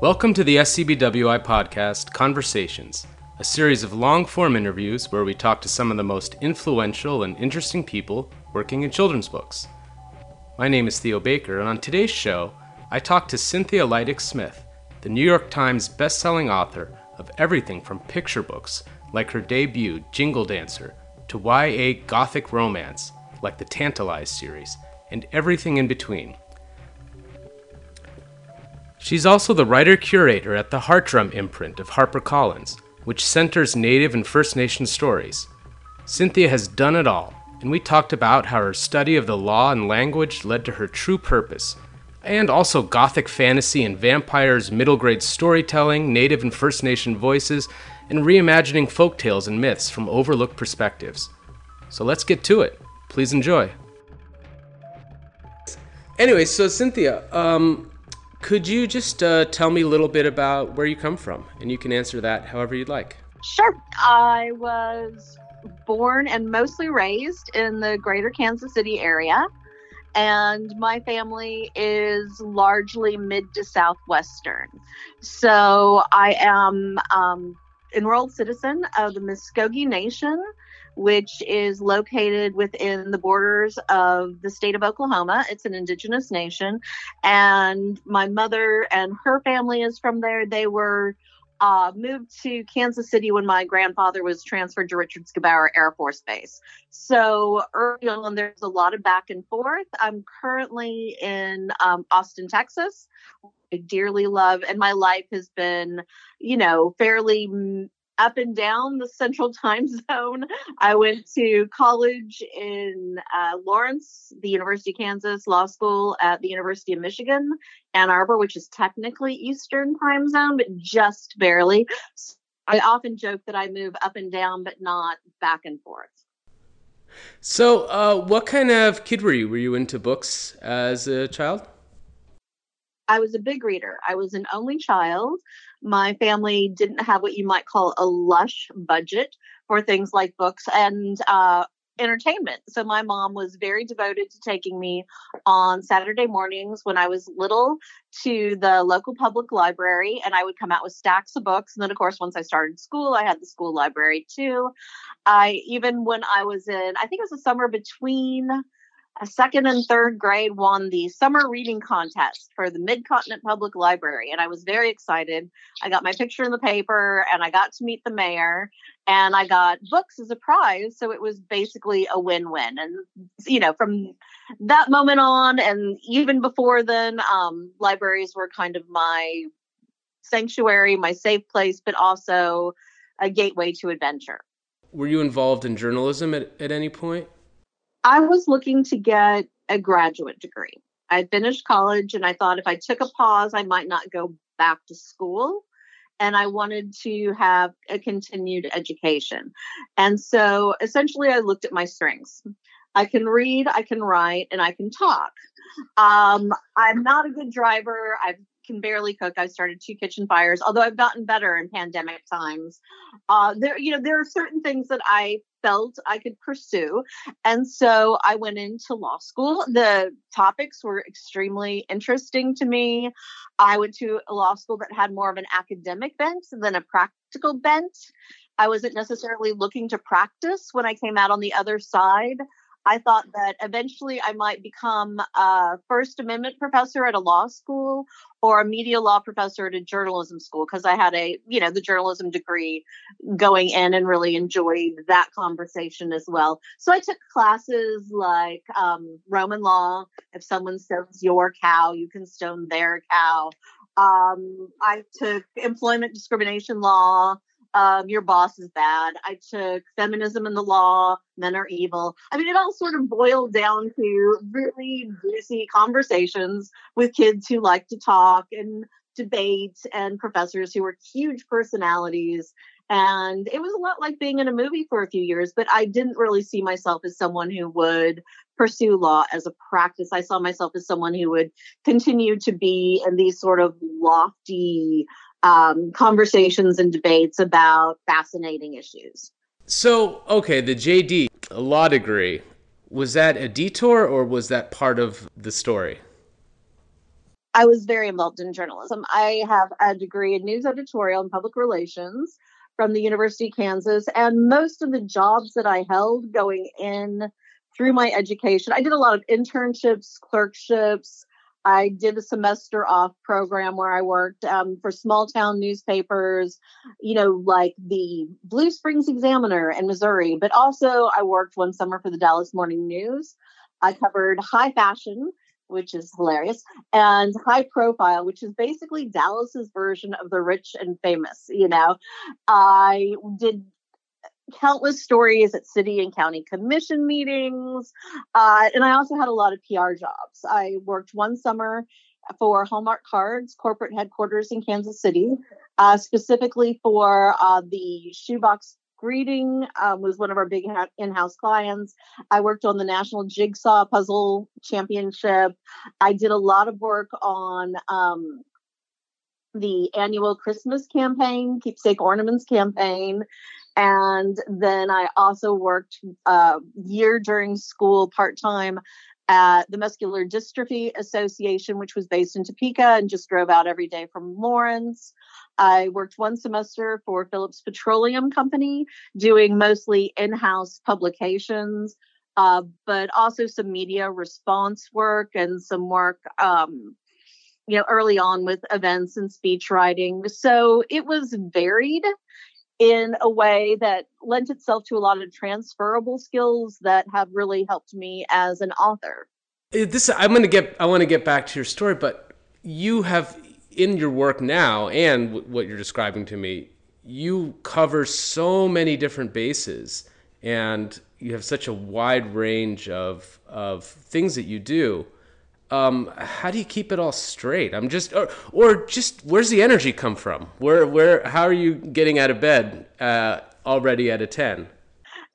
Welcome to the SCBWI podcast, Conversations, a series of long form interviews where we talk to some of the most influential and interesting people working in children's books. My name is Theo Baker, and on today's show, I talk to Cynthia Leitich Smith, the New York Times bestselling author of everything from picture books, like her debut, Jingle Dancer, to YA gothic romance, like the Tantalize series, and everything in between. She's also the writer curator at the Heartdrum imprint of HarperCollins, which centers Native and First Nation stories. Cynthia has done it all, and we talked about how her study of the law and language led to her true purpose, and also Gothic fantasy and vampires, middle grade storytelling, Native and First Nation voices, and reimagining folktales and myths from overlooked perspectives. So let's get to it. Please enjoy. Anyway, so Cynthia, um, could you just uh, tell me a little bit about where you come from? And you can answer that however you'd like. Sure. I was born and mostly raised in the greater Kansas City area. And my family is largely mid to southwestern. So I am um, enrolled citizen of the Muscogee Nation, which is located within the borders of the state of Oklahoma. It's an indigenous nation. And my mother and her family is from there. They were uh, moved to Kansas City when my grandfather was transferred to Richards Gebaur Air Force Base. So early on, there's a lot of back and forth. I'm currently in um, Austin, Texas. I dearly love, and my life has been, you know, fairly up and down the central time zone. I went to college in uh, Lawrence, the University of Kansas, law school at the University of Michigan, Ann Arbor, which is technically Eastern time zone, but just barely. I often joke that I move up and down, but not back and forth. So, uh, what kind of kid were you? Were you into books as a child? I was a big reader. I was an only child. My family didn't have what you might call a lush budget for things like books and uh, entertainment. So my mom was very devoted to taking me on Saturday mornings when I was little to the local public library and I would come out with stacks of books. And then of course once I started school, I had the school library too. I even when I was in I think it was the summer between second and third grade won the summer reading contest for the Mid-Continent Public Library. And I was very excited. I got my picture in the paper and I got to meet the mayor and I got books as a prize. So it was basically a win win. And, you know, from that moment on and even before then, um, libraries were kind of my sanctuary, my safe place, but also a gateway to adventure. Were you involved in journalism at, at any point? I was looking to get a graduate degree. I finished college and I thought if I took a pause, I might not go back to school. And I wanted to have a continued education. And so essentially, I looked at my strengths. I can read, I can write, and I can talk. Um, I'm not a good driver. I've can barely cook. I started two kitchen fires, although I've gotten better in pandemic times. Uh, there, you know, there are certain things that I felt I could pursue. And so I went into law school. The topics were extremely interesting to me. I went to a law school that had more of an academic bent than a practical bent. I wasn't necessarily looking to practice when I came out on the other side. I thought that eventually I might become a First Amendment professor at a law school or a media law professor at a journalism school because I had a, you know, the journalism degree going in and really enjoyed that conversation as well. So I took classes like um, Roman law. If someone stones your cow, you can stone their cow. Um, I took employment discrimination law um, your boss is bad. I took feminism and the law, men are evil. I mean, it all sort of boiled down to really juicy conversations with kids who like to talk and debate and professors who were huge personalities. And it was a lot like being in a movie for a few years, but I didn't really see myself as someone who would pursue law as a practice. I saw myself as someone who would continue to be in these sort of lofty um, conversations and debates about fascinating issues. So, okay, the JD, a law degree, was that a detour or was that part of the story? I was very involved in journalism. I have a degree in news editorial and public relations from the University of Kansas, and most of the jobs that I held going in through my education, I did a lot of internships, clerkships. I did a semester off program where I worked um, for small town newspapers, you know, like the Blue Springs Examiner in Missouri, but also I worked one summer for the Dallas Morning News. I covered high fashion, which is hilarious, and high profile, which is basically Dallas's version of the rich and famous. You know, I did countless stories at city and county commission meetings. Uh, and I also had a lot of PR jobs. I worked one summer for Hallmark Cards corporate headquarters in Kansas City, uh, specifically for uh, the shoebox greeting um, was one of our big in-house clients i worked on the national jigsaw puzzle championship i did a lot of work on um, the annual christmas campaign keepsake ornaments campaign and then i also worked a uh, year during school part-time at the Muscular Dystrophy Association, which was based in Topeka and just drove out every day from Lawrence. I worked one semester for Phillips Petroleum Company, doing mostly in house publications, uh, but also some media response work and some work. Um, you know, early on with events and speech writing. So it was varied in a way that lent itself to a lot of transferable skills that have really helped me as an author. Uh, this I'm going to get I want to get back to your story, but you have in your work now and what you're describing to me, you cover so many different bases and you have such a wide range of of things that you do um, how do you keep it all straight? I'm just, or, or just, where's the energy come from? Where, where, how are you getting out of bed uh, already at a ten?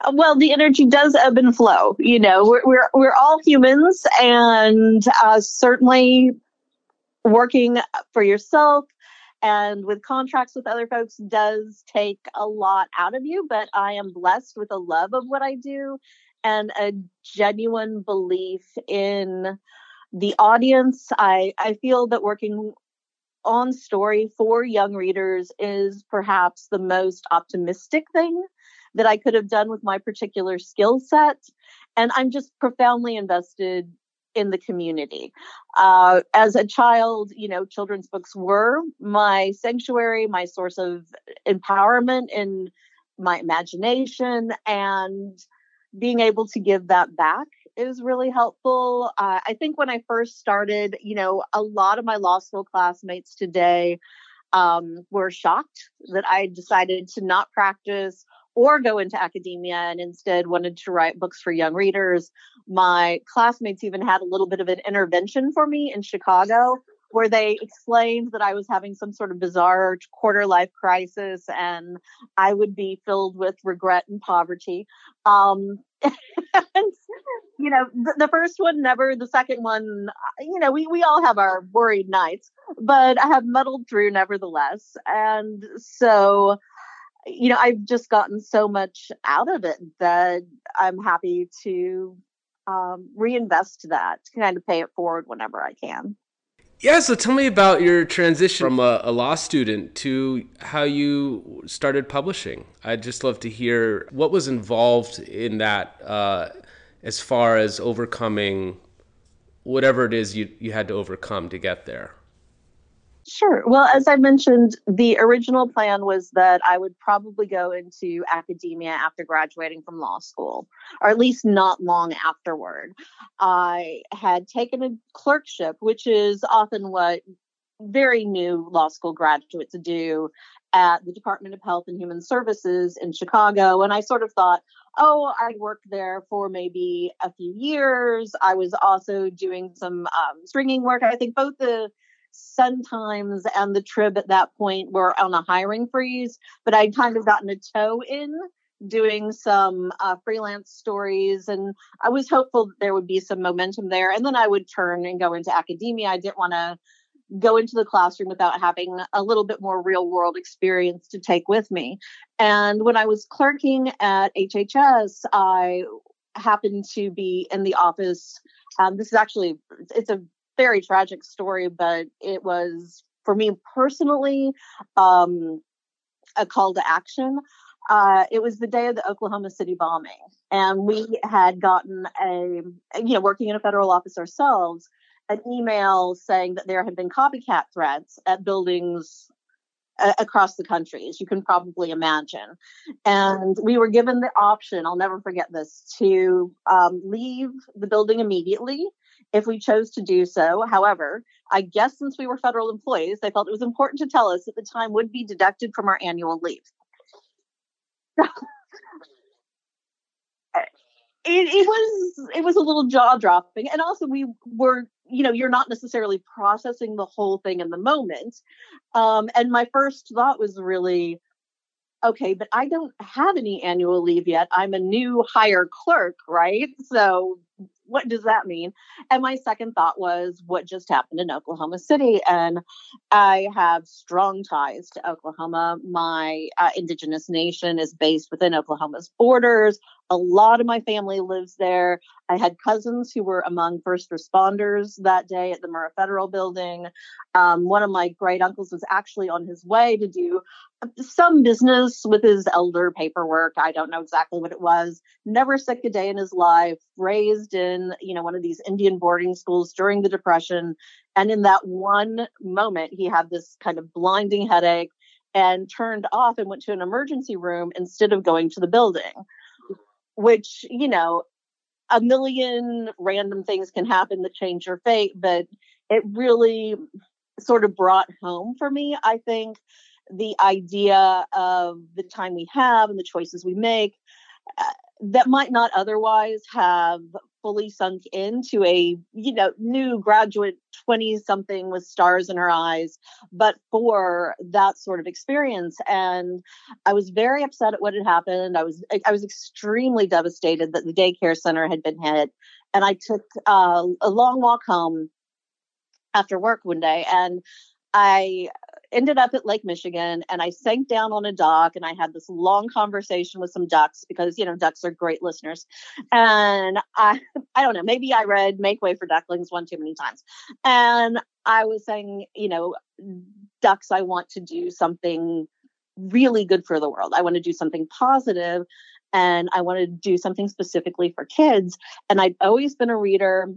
Uh, well, the energy does ebb and flow. You know, we're we're, we're all humans, and uh, certainly working for yourself and with contracts with other folks does take a lot out of you. But I am blessed with a love of what I do and a genuine belief in the audience i i feel that working on story for young readers is perhaps the most optimistic thing that i could have done with my particular skill set and i'm just profoundly invested in the community. Uh, as a child you know children's books were my sanctuary my source of empowerment in my imagination and being able to give that back is really helpful. Uh, I think when I first started, you know, a lot of my law school classmates today um, were shocked that I decided to not practice or go into academia and instead wanted to write books for young readers. My classmates even had a little bit of an intervention for me in Chicago where they explained that I was having some sort of bizarre quarter life crisis and I would be filled with regret and poverty. Um, and, you know, the, the, first one never, the second one, you know, we, we all have our worried nights, but I have muddled through nevertheless. And so, you know, I've just gotten so much out of it that I'm happy to um, reinvest that, kind of pay it forward whenever I can. Yeah, so tell me about your transition from a, a, law student to how you started publishing. I'd just love to hear what was involved in that uh, as far as overcoming whatever it is you, you had to overcome to get there. Sure. Well, as I mentioned, the original plan was that I would probably go into academia after graduating from law school, or at least not long afterward. I had taken a clerkship, which is often what very new law school graduates do at the Department of Health and Human Services in Chicago. And I sort of thought, oh, I'd work there for maybe a few years. I was also doing some um, stringing work. I think both the Sun Times and the Trib at that point were on a hiring freeze, but I'd kind of gotten a toe in doing some uh, freelance stories and I was hopeful that there would be some momentum there. And then I would turn and go into academia. I didn't want to go into the classroom without having a little bit more real world experience to take with me. And when I was clerking at HHS, I happened to be in the office. Um, this is actually it's a very tragic story, but it was for me personally um, a call to action. Uh, it was the day of the Oklahoma City bombing, and we had gotten a, you know, working in a federal office ourselves, an email saying that there had been copycat threats at buildings across the country, as you can probably imagine. And we were given the option, I'll never forget this, to um, leave the building immediately if we chose to do so. However, I guess since we were federal employees, they felt it was important to tell us that the time would be deducted from our annual leave. it, it was it was a little jaw dropping and also we were you know you're not necessarily processing the whole thing in the moment um, and my first thought was really okay but i don't have any annual leave yet i'm a new hire clerk right so what does that mean? And my second thought was what just happened in Oklahoma City. And I have strong ties to Oklahoma. My uh, indigenous nation is based within Oklahoma's borders. A lot of my family lives there. I had cousins who were among first responders that day at the Murrah Federal Building. Um, one of my great uncles was actually on his way to do some business with his elder paperwork. I don't know exactly what it was. Never sick a day in his life. Raised in, you know, one of these Indian boarding schools during the Depression. And in that one moment, he had this kind of blinding headache and turned off and went to an emergency room instead of going to the building which, you know, a million random things can happen that change your fate, but it really sort of brought home for me, I think, the idea of the time we have and the choices we make uh, that might not otherwise have fully sunk into a you know new graduate 20 something with stars in her eyes but for that sort of experience. And i was very upset at what had happened. I was i was extremely devastated that the daycare center had been hit. And i took uh, a long walk home after work one day and I ended up at Lake Michigan and I sank down on a dock and I had this long conversation with some ducks because you know ducks are great listeners. And I I don't know, maybe I read Make Way for Ducklings one too many times. And I was saying, you know, ducks I want to do something really good for the world. I want to do something positive and I want to do something specifically for kids. And I'd always been a reader.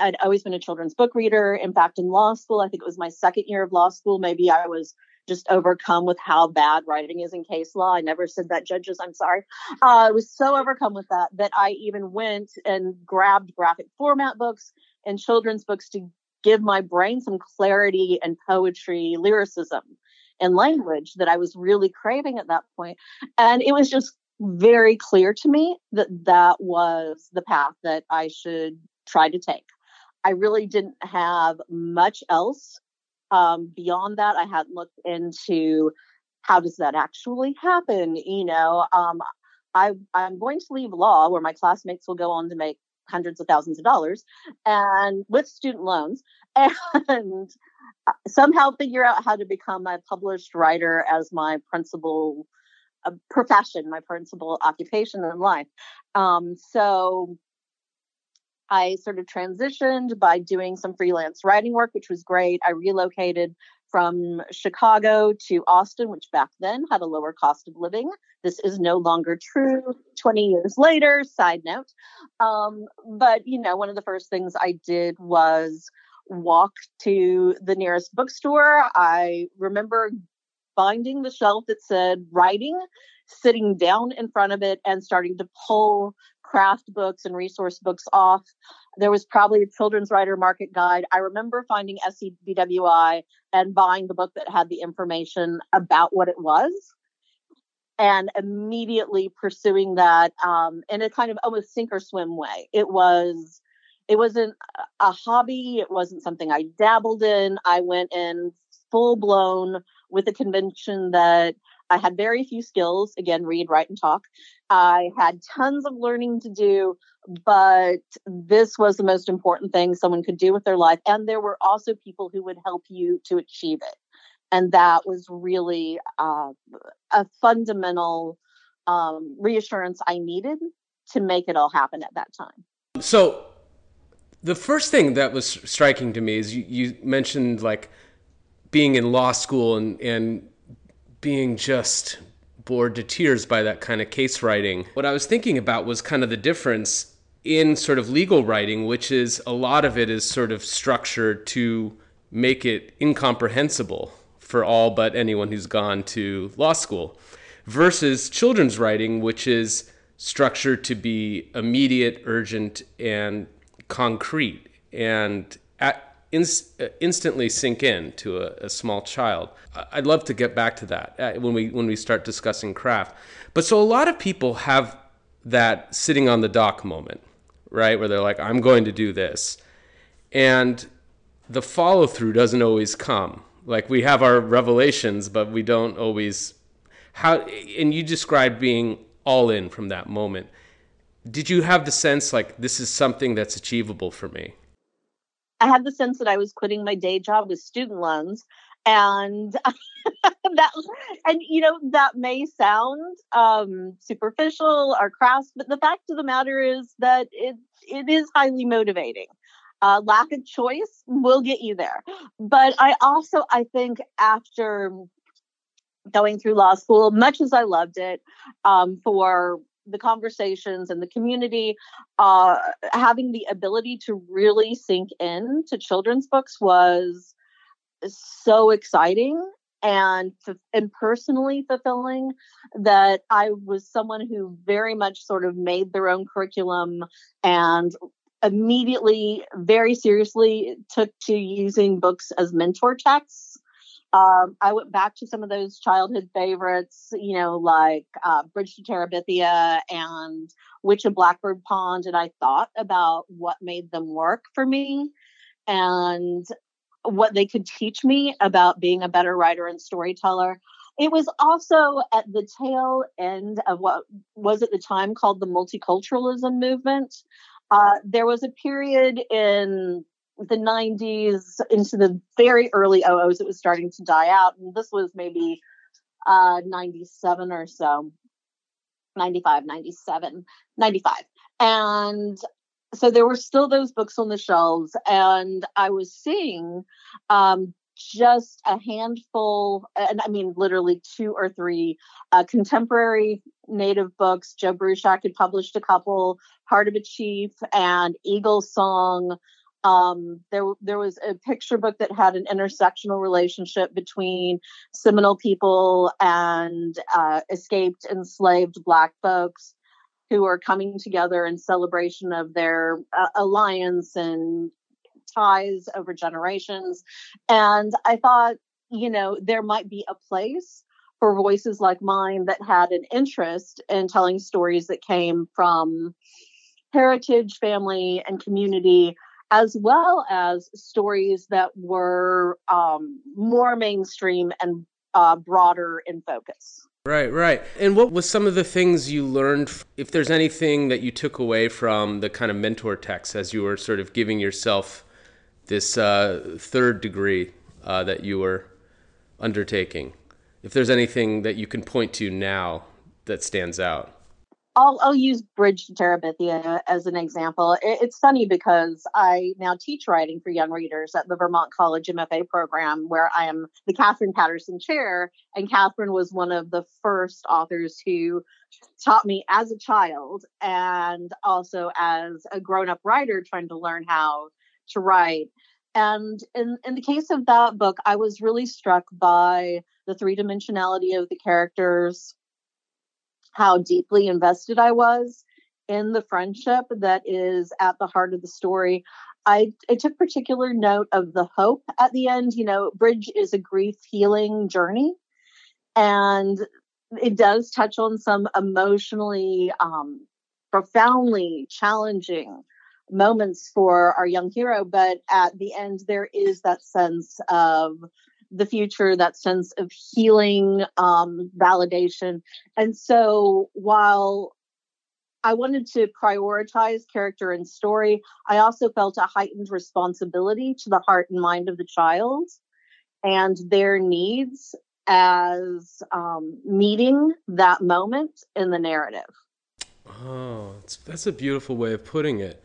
I'd always been a children's book reader. In fact, in law school, I think it was my second year of law school, maybe I was just overcome with how bad writing is in case law. I never said that, judges. I'm sorry. Uh, I was so overcome with that that I even went and grabbed graphic format books and children's books to give my brain some clarity and poetry, lyricism, and language that I was really craving at that point. And it was just very clear to me that that was the path that I should try to take. I really didn't have much else um, beyond that. I hadn't looked into how does that actually happen. You know, um, I, I'm going to leave law where my classmates will go on to make hundreds of thousands of dollars and with student loans and uh, somehow figure out how to become a published writer as my principal uh, profession, my principal occupation in life. Um, so I sort of transitioned by doing some freelance writing work, which was great. I relocated from Chicago to Austin, which back then had a lower cost of living. This is no longer true 20 years later, side note. Um, but, you know, one of the first things I did was walk to the nearest bookstore. I remember finding the shelf that said writing, sitting down in front of it, and starting to pull craft books and resource books off. There was probably a children's writer market guide. I remember finding SCBWI and buying the book that had the information about what it was and immediately pursuing that um, in a kind of almost sink or swim way. It was it wasn't a hobby. It wasn't something I dabbled in. I went in full blown with the conviction that I had very few skills. Again, read, write, and talk. I had tons of learning to do, but this was the most important thing someone could do with their life. And there were also people who would help you to achieve it. And that was really uh, a fundamental um, reassurance I needed to make it all happen at that time. So, The first thing that was striking to me is you, you mentioned like being in law school and, and being just bored to tears by that kind of case writing. What I was thinking about was kind of the difference in sort of legal writing, which is a lot of it is sort of structured to make it incomprehensible for all but anyone who's gone to law school, versus children's writing, which is structured to be immediate, urgent, and concrete, and at, instantly sink in to a, a, small child. I'd love to get back to that uh, when we when we start discussing craft. But so a lot of people have that sitting on the dock moment, right, where they're like, "I'm going to do this," and the follow through doesn't always come. Like we have our revelations, but we don't always. How and you described being all in from that moment. Did you have the sense like this is something that's achievable for me? I had the sense that I was quitting my day job with student loans and that and you know that may sound um superficial or crass but the fact of the matter is that it it is highly motivating. Uh, lack of choice will get you there. But i also i think after going through law school much as i loved it um, for the conversations and the community, uh, having the ability to really sink in to children's books was so exciting and and personally fulfilling that I was someone who very much sort of made their own curriculum and immediately very seriously took to using books as mentor texts um, I went back to some of those childhood favorites, you know, like uh, Bridge to Terabithia and Witch of Blackbird Pond, and I thought about what made them work for me and what they could teach me about being a better writer and storyteller. It was also at the tail end of what was at the time called the multiculturalism movement. Uh, there was a period in the 90s into the very early OOs, it was starting to die out. And this was maybe uh, 97 or so, 95, 97, 95. And so there were still those books on the shelves. And I was seeing um, just a handful, and I mean literally two or three uh, contemporary native books. Joe Bruchac had published a couple, Heart of a Chief and Eagle Song. Um, there, there was a picture book that had an intersectional relationship between Seminole people and uh, escaped enslaved Black folks who are coming together in celebration of their uh, alliance and ties over generations. And I thought, you know, there might be a place for voices like mine that had an interest in telling stories that came from heritage, family, and community as well as stories that were um, more mainstream and uh, broader in focus. Right, right. And what was some of the things you learned? If there's anything that you took away from the kind of mentor text as you were sort of giving yourself this uh, third degree uh, that you were undertaking, if there's anything that you can point to now that stands out. I'll, I'll use Bridge to Terabithia as an example. It, it's funny because I now teach writing for young readers at the Vermont College MFA program, where I am the Katherine Paterson Chair. And Katherine was one of the first authors who taught me as a child and also as a grown up writer trying to learn how to write. And in, in the case of that book, I was really struck by the three dimensionality of the characters, how deeply invested I was in the friendship that is at the heart of the story. I, I took particular note of the hope at the end. You know, Bridge is a grief healing journey, and it does touch on some emotionally um, profoundly challenging moments for our young hero. But at the end, there is that sense of the future, that sense of healing, um, validation. And so while I wanted to prioritize character and story, I also felt a heightened responsibility to the heart and mind of the child and their needs as um, meeting that moment in the narrative. Oh, that's a beautiful way of putting it.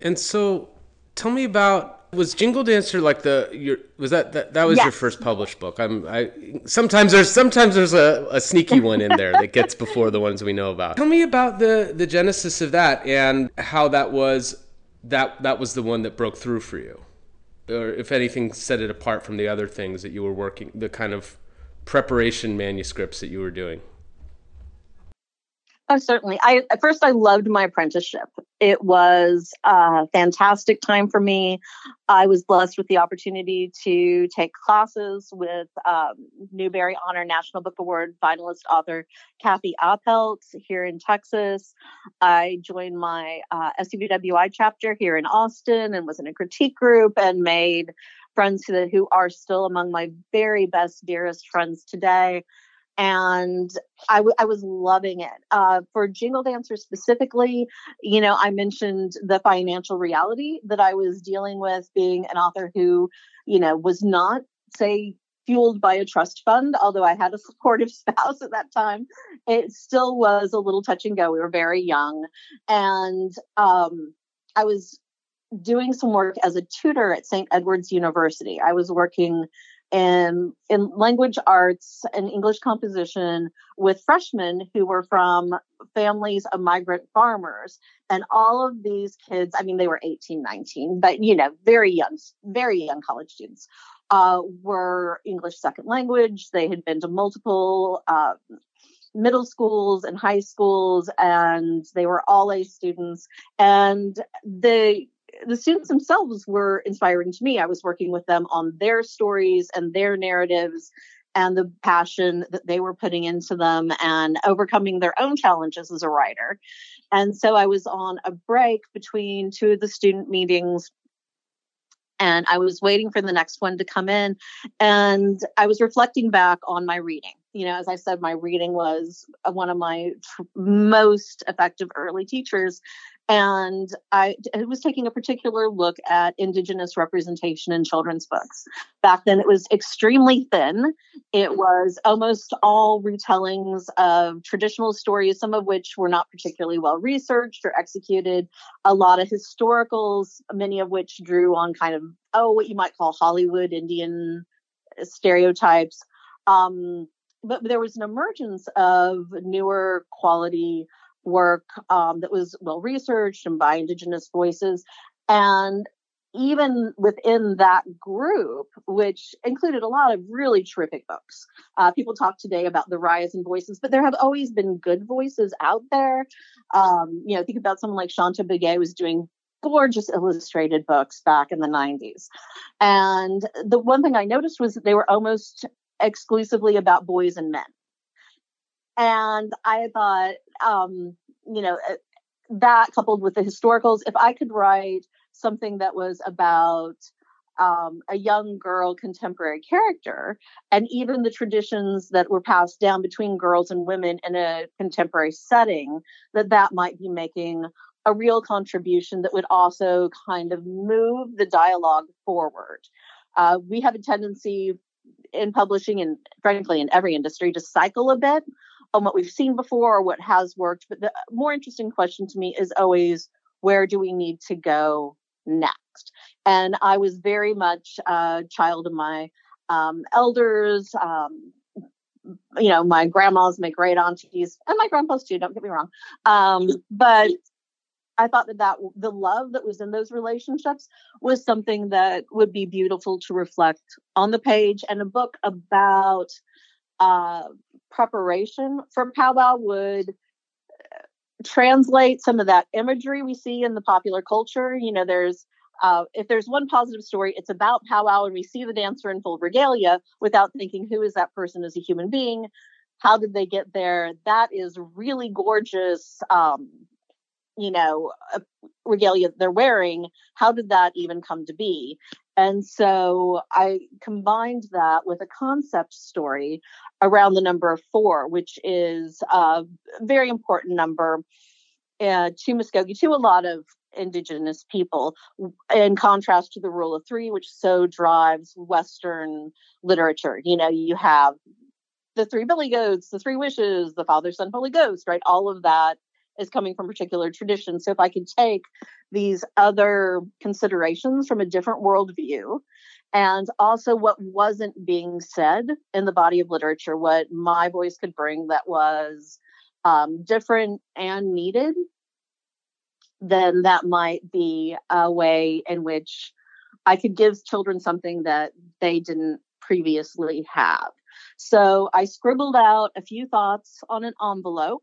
And so Tell me about was Jingle Dancer like the your was that that, that was yes. your first published book? I'm I sometimes there's sometimes there's a, a sneaky one in there that gets before the ones we know about. Tell me about the the genesis of that and how that was that that was the one that broke through for you. Or if anything set it apart from the other things that you were working the kind of preparation manuscripts that you were doing. Oh, certainly. I at first I loved my apprenticeship. It was a fantastic time for me. I was blessed with the opportunity to take classes with um, Honor National Book Award finalist author Kathi Appelt here in Texas. I joined my uh, SCBWI chapter here in Austin and was in a critique group and made friends who are still among my very best, dearest friends today and I, w- I was loving it. Uh, for Jingle Dancer specifically, you know, I mentioned the financial reality that I was dealing with being an author who, you know, was not, say, fueled by a trust fund, although I had a supportive spouse at that time. It still was a little touch and go. We were very young. And um, I was doing some work as a tutor at St. Edward's University. I was working in, in language arts and English composition with freshmen who were from families of migrant farmers. And all of these kids, I mean, they were 18, 19, but, you know, very young, very young college students, uh, were English second language. They had been to multiple uh, middle schools and high schools, and they were all A students. And the the students themselves were inspiring to me. I was working with them on their stories and their narratives and the passion that they were putting into them and overcoming their own challenges as a writer. And so I was on a break between two of the student meetings and I was waiting for the next one to come in and I was reflecting back on my reading. You know, as I said, my reading was one of my most effective early teachers and I was taking a particular look at Indigenous representation in children's books. Back then, it was extremely thin. It was almost all retellings of traditional stories, some of which were not particularly well researched or executed. A lot of historicals, many of which drew on kind of, oh, what you might call Hollywood Indian stereotypes. Um, but there was an emergence of newer quality work um, that was well researched and by Indigenous voices. And even within that group, which included a lot of really terrific books, uh, people talk today about the rise in voices, but there have always been good voices out there. Um, you know, think about someone like Shonto Begay was doing gorgeous illustrated books back in the 90s. And the one thing I noticed was that they were almost exclusively about boys and men. And I thought, um, you know, uh, that coupled with the historicals, if I could write something that was about um, a young girl contemporary character, and even the traditions that were passed down between girls and women in a contemporary setting, that that might be making a real contribution that would also kind of move the dialogue forward. Uh, we have a tendency in publishing and frankly in every industry to cycle a bit on what we've seen before or what has worked. But the more interesting question to me is always where do we need to go next? And I was very much a child of my um, elders, um, you know, my grandmas, my great aunties, and my grandpas too. Don't get me wrong. Um, but I thought that that the love that was in those relationships was something that would be beautiful to reflect on the page, and a book about uh, preparation for powwow would uh, translate some of that imagery we see in the popular culture. You know, there's uh, if there's one positive story, it's about powwow, and we see the dancer in full regalia without thinking who is that person as a human being. How did they get there? That is really gorgeous. Um, you know, uh, regalia they're wearing. How did that even come to be? And so I combined that with a concept story around the number four, which is a very important number uh, to Muscogee, to a lot of indigenous people, in contrast to the rule of three, which so drives Western literature. You know, you have the three billy goats, the three wishes, the Father, Son, Holy Ghost, right? All of that is coming from particular traditions. So if I could take these other considerations from a different worldview and also what wasn't being said in the body of literature, what my voice could bring that was um, different and needed, then that might be a way in which I could give children something that they didn't previously have. So I scribbled out a few thoughts on an envelope,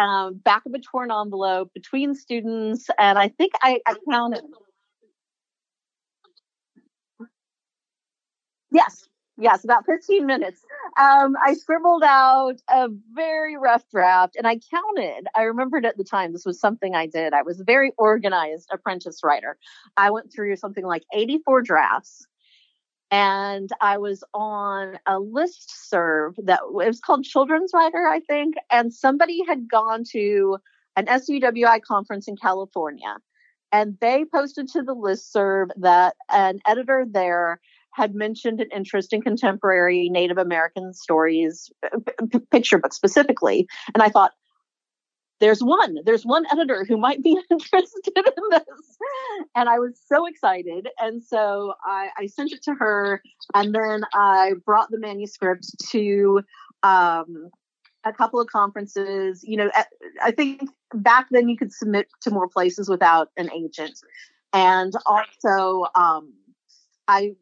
um, back of a torn envelope between students, and I think I, I counted. Yes, yes, about 15 minutes. Um, I scribbled out a very rough draft and I counted. I remembered at the time this was something I did. I was a very organized apprentice writer. I went through something like 84 drafts and I was on a list serve that it was called Children's Writer, I think, and somebody had gone to an SCBWI conference in California, and they posted to the list serve that an editor there had mentioned an interest in contemporary Native American stories, uh, p- picture books specifically, and I thought, there's one there's one editor who might be interested in this. And i was so excited. And so I, I, sent it to her and then i brought the manuscript to um, a couple of conferences. You know i think back then you could submit to more places without an agent. And also um, i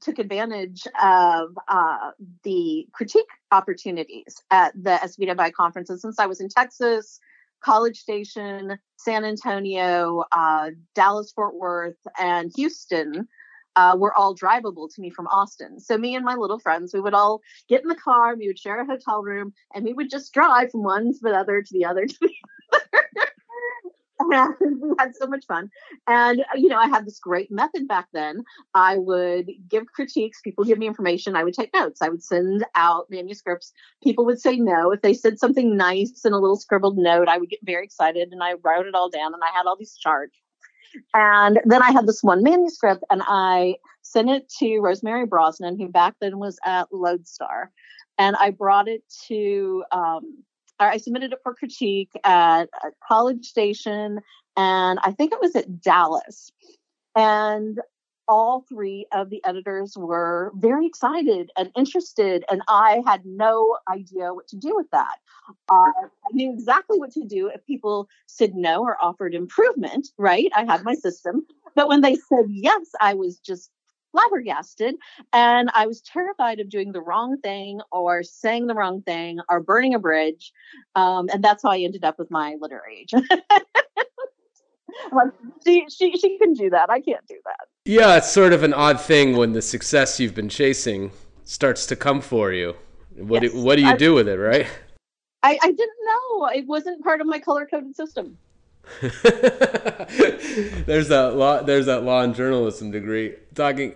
took advantage of uh, the critique opportunities at the SCBWI conferences since I was in Texas College Station, San Antonio, uh, Dallas, Fort Worth, and Houston uh, were all drivable to me from Austin. So me and my little friends, we would all get in the car, we would share a hotel room, and we would just drive from one to the other to the other to the other and we had so much fun. And, uh, you know, I had this great method back then. I would give critiques, people give me information, I would take notes, I would send out manuscripts. People would say no. If they said something nice in a little scribbled note, I would get very excited and I wrote it all down and I had all these charts. And then I had this one manuscript and I sent it to Rosemary Brosnan, who back then was at Lodestar. And I brought it to um, I submitted it for critique at College Station, and I think it was at Dallas. And all three of the editors were very excited and interested, and I had no idea what to do with that. Uh, I knew exactly what to do if people said no or offered improvement, right? I had my system. But when they said yes, I was just flabbergasted. And I was terrified of doing the wrong thing or saying the wrong thing or burning a bridge. Um, and that's how I ended up with my literary agent. like, she, she, she can do that. I can't do that. Yeah, it's sort of an odd thing when the success you've been chasing starts to come for you. What, yes. do, what do you I, do with it, right? I, I didn't know. It wasn't part of my color coded system. there's that law there's that law and journalism degree talking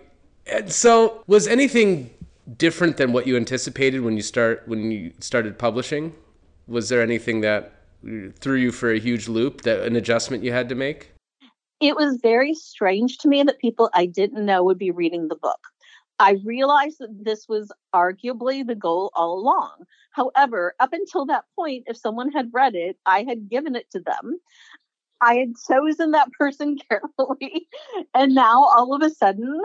and so, was anything different than what you anticipated when you start when you started publishing? Was there anything that threw you for a huge loop? That an adjustment you had to make? It was very strange to me that people I didn't know would be reading the book. I realized that this was arguably the goal all along. However, up until that point, if someone had read it, I had given it to them. I had chosen that person carefully. And now all of a sudden,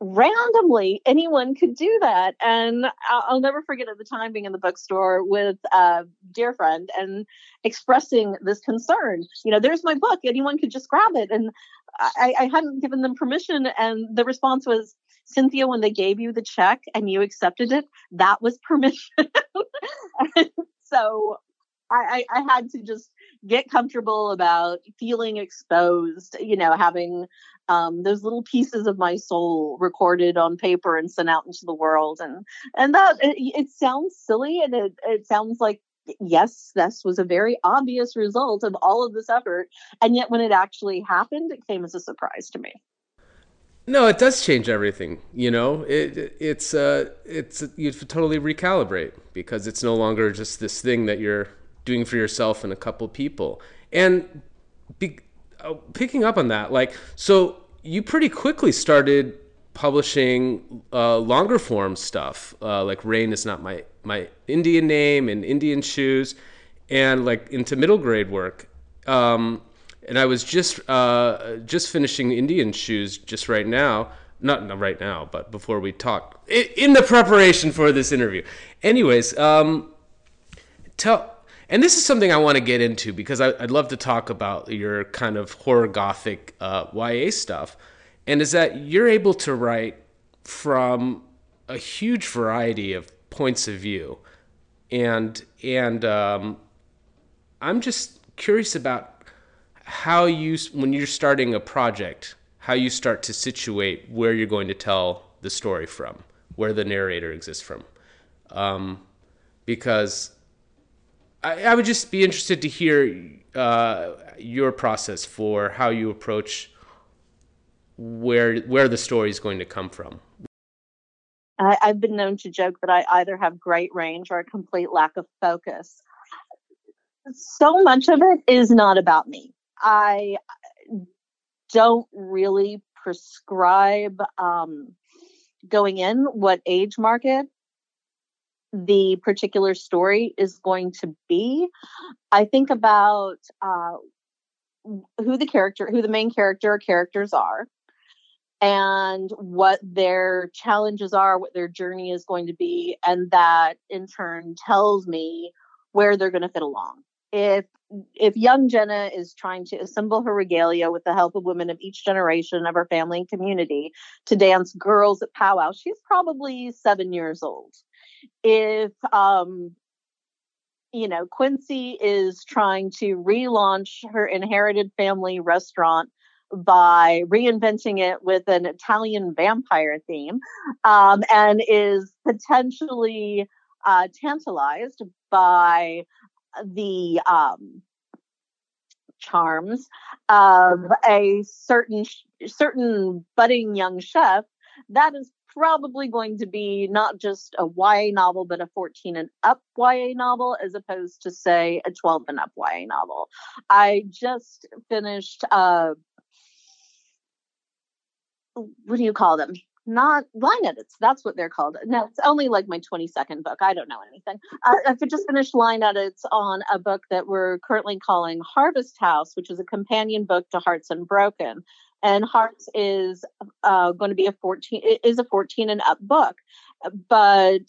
randomly anyone could do that. And i'll never forget at the time being in the bookstore with a dear friend and expressing this concern. You know there's my book anyone could just grab it. And I, I hadn't given them permission. And the response was cynthia when they gave you the check and you accepted it that was permission. So I, I, I had to just get comfortable about feeling exposed, you know, having um, those little pieces of my soul recorded on paper and sent out into the world. And and that it, it sounds silly and it, it sounds like yes, this was a very obvious result of all of this effort. And yet when it actually happened, it came as a surprise to me. No, it does change everything. You know, it it's uh it's you totally recalibrate because it's no longer just this thing that you're doing for yourself and a couple people. And be, picking up on that, like, so you pretty quickly started publishing uh, longer form stuff, uh, like "Rain is not my my Indian name" and "Indian Shoes," and like into middle grade work. Um, and I was just uh, just finishing Indian shoes just right now. Not, not right now, but before we talk, in the preparation for this interview. Anyways, um, tell and this is something I want to get into because I, would love to talk about your kind of horror gothic uh, YA stuff, and is that you're able to write from a huge variety of points of view, and and um, I'm just curious about how you when you're starting a project, how you start to situate where you're going to tell the story from, where the narrator exists from, um, because I, I would just be interested to hear uh, your process for how you approach where where the story is going to come from. I, I've been known to joke that I either have great range or a complete lack of focus. So much of it is not about me. I don't really prescribe um, going in what age market the particular story is going to be. I think about uh, who the character, who the main character or characters are, and what their challenges are, what their journey is going to be, and that in turn tells me where they're going to fit along. If if young Jenna is trying to assemble her regalia with the help of women of each generation of her family and community to dance girls at powwow, she's probably seven years old if um, you know Quincie is trying to relaunch her inherited family restaurant by reinventing it with an Italian vampire theme, um, and is potentially uh, tantalized by the um, charms of a certain certain budding young chef that is probably going to be not just a YA novel, but a 14 and up YA novel, as opposed to, say, a 12 and up YA novel. I just finished, uh, what do you call them? Not line edits. That's what they're called. No, it's only like my 22nd book. I don't know anything. I, I've just finished line edits on a book that we're currently calling Harvest House, which is a companion book to Hearts Unbroken and Hearts is uh, going to be a 14 is a 14 and up book, but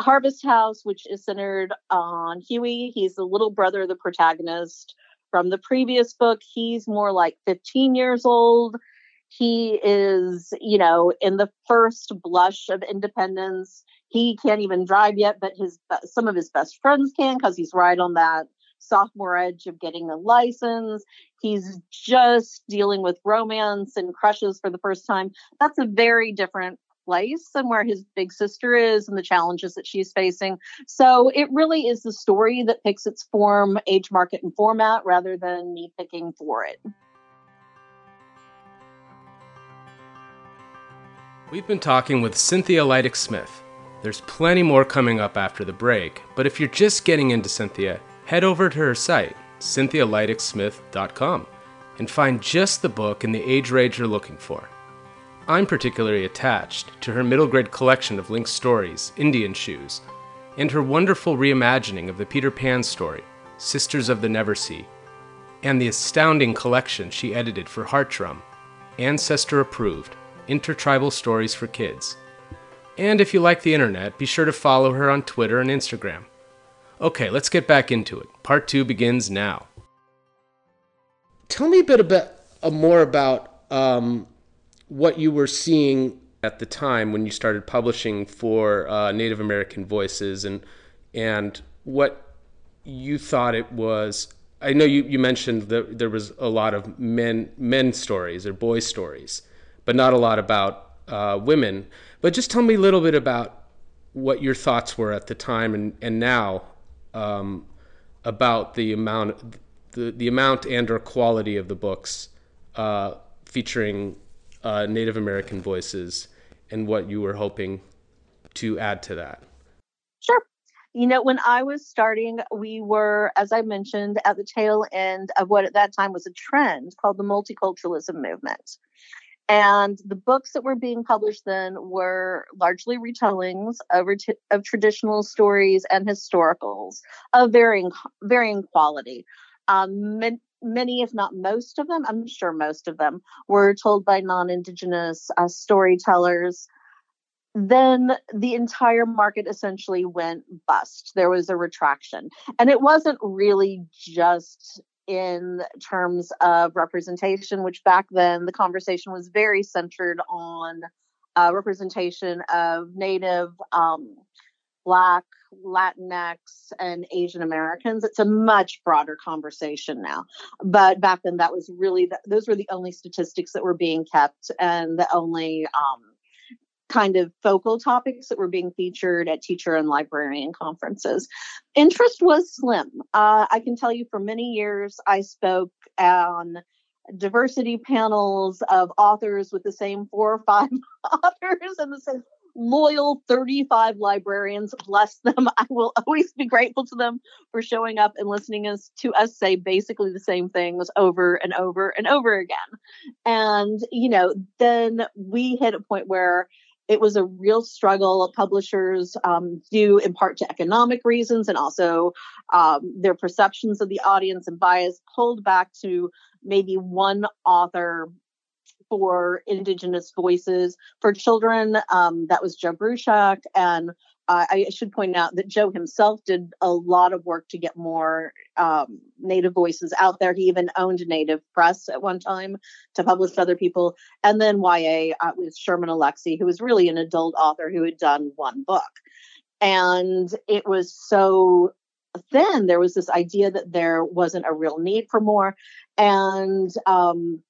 Harvest House, which is centered on Hughie, he's the little brother of the protagonist from the previous book. He's more like 15 years old. He is, you know, in the first blush of independence. He can't even drive yet, but his some of his best friends can because he's right on that sophomore edge of getting a license. He's just dealing with romance and crushes for the first time. That's a very different place than where his big sister is and the challenges that she's facing. So it really is the story that picks its form, age market, and format rather than me picking for it. We've been talking with Cynthia Leitich Smith. There's plenty more coming up after the break, but if you're just getting into Cynthia, head over to her site, cynthialeitichsmith.com, and find just the book and the age range you're looking for. I'm particularly attached to her middle grade collection of linked stories, Indian Shoes, and her wonderful reimagining of the Peter Pan story, Sisters of the Neversea, and the astounding collection she edited for Heartdrum, Ancestor Approved Intertribal Stories for Kids. And if you like the internet, be sure to follow her on Twitter and Instagram. Okay, let's get back into it. Part two begins now. Tell me a bit about, uh, more about um, what you were seeing at the time when you started publishing for uh, Native American Voices and and what you thought it was. I know you, you mentioned that there was a lot of men men stories or boy stories, but not a lot about uh, women. But just tell me a little bit about what your thoughts were at the time and, and now um, about the amount the, the amount and or quality of the books uh, featuring uh, Native American voices and what you were hoping to add to that. Sure. You know, when I was starting, we were, as I mentioned, at the tail end of what at that time was a trend called the multiculturalism movement. And the books that were being published then were largely retellings of, of traditional stories and historicals of varying varying quality. Um, many, if not most of them, I'm sure most of them, were told by non-indigenous uh, storytellers then the entire market essentially went bust. There was a retraction. And it wasn't really just in terms of representation, which back then the conversation was very centered on uh, representation of Native, um, Black, Latinx, and Asian Americans. It's a much broader conversation now. But back then, that was really, the, those were the only statistics that were being kept and the only. Um, kind of focal topics that were being featured at teacher and librarian conferences. Interest was slim. Uh, I can tell you for many years, I spoke on diversity panels of authors with the same four or five authors and the same loyal 35 librarians bless them i will always be grateful to them for showing up and listening us, to us say basically the same things over and over and over again and you know then we hit a point where it was a real struggle. Publishers, um, due in part to economic reasons and also um, their perceptions of the audience and bias, pulled back to maybe one author for Indigenous voices. For children, um, that was Joe Bruchac, and uh, I should point out that Joe himself did a lot of work to get more um, Native voices out there. He even owned Native Press at one time to publish other people. And then YA uh, was Sherman Alexie, who was really an adult author who had done one book. And it was so then There was this idea that there wasn't a real need for more. And um,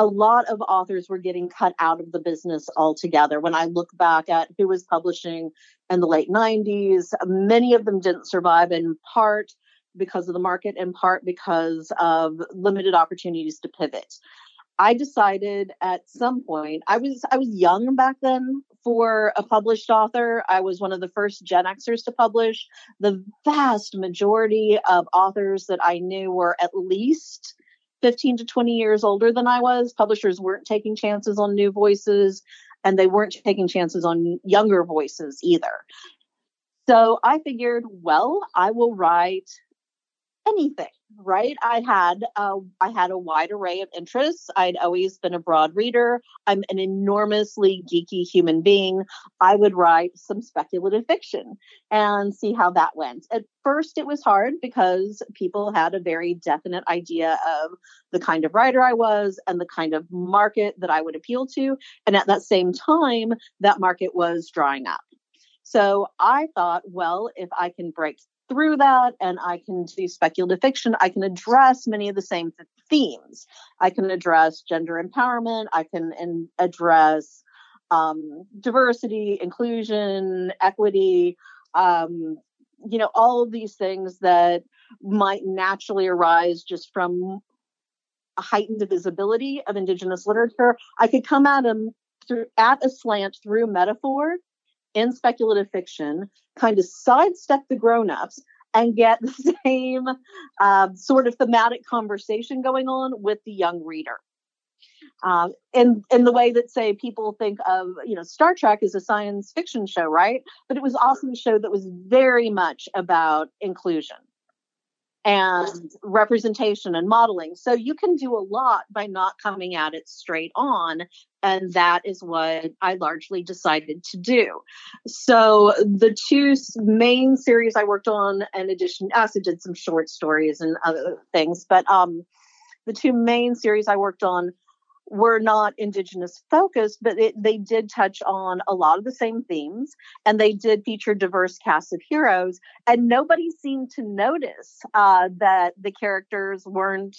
a lot of authors were getting cut out of the business altogether. When I look back at who was publishing in the late 90s, many of them didn't survive in part because of the market, in part because of limited opportunities to pivot. I decided at some point, I was I was young back then for a published author. I was one of the first Gen Xers to publish. The vast majority of authors that I knew were at least 15 to 20 years older than I was. Publishers weren't taking chances on new voices and they weren't taking chances on younger voices either. So I figured, well, I will write anything right i had i had a wide array of interests i'd always been a broad reader i'm an enormously geeky human being i would write some speculative fiction and see how that went. At first it was hard because people had a very definite idea of the kind of writer i was and the kind of market that i would appeal to and at that same time that market was drying up. So I thought, well, if I can break through that and I can do speculative fiction. I can address many of the same themes. I can address gender empowerment. I can in, address um, diversity, inclusion, equity, um, you know, all of these things that might naturally arise just from a heightened visibility of Indigenous literature. I could come at them through, at a slant through metaphor in speculative fiction kind of sidestep the grown-ups and get the same uh, sort of thematic conversation going on with the young reader. Um, in in the way that say people think of you know Star Trek is a science fiction show, right? But it was also a show that was very much about inclusion and representation and modeling. So you can do a lot by not coming at it straight on. And that is what I largely decided to do. So the two main series I worked on, in addition, I also did some short stories and other things, but um, the two main series I worked on were not indigenous focused, but it, they did touch on a lot of the same themes and they did feature diverse casts of heroes. And nobody seemed to notice uh, that the characters weren't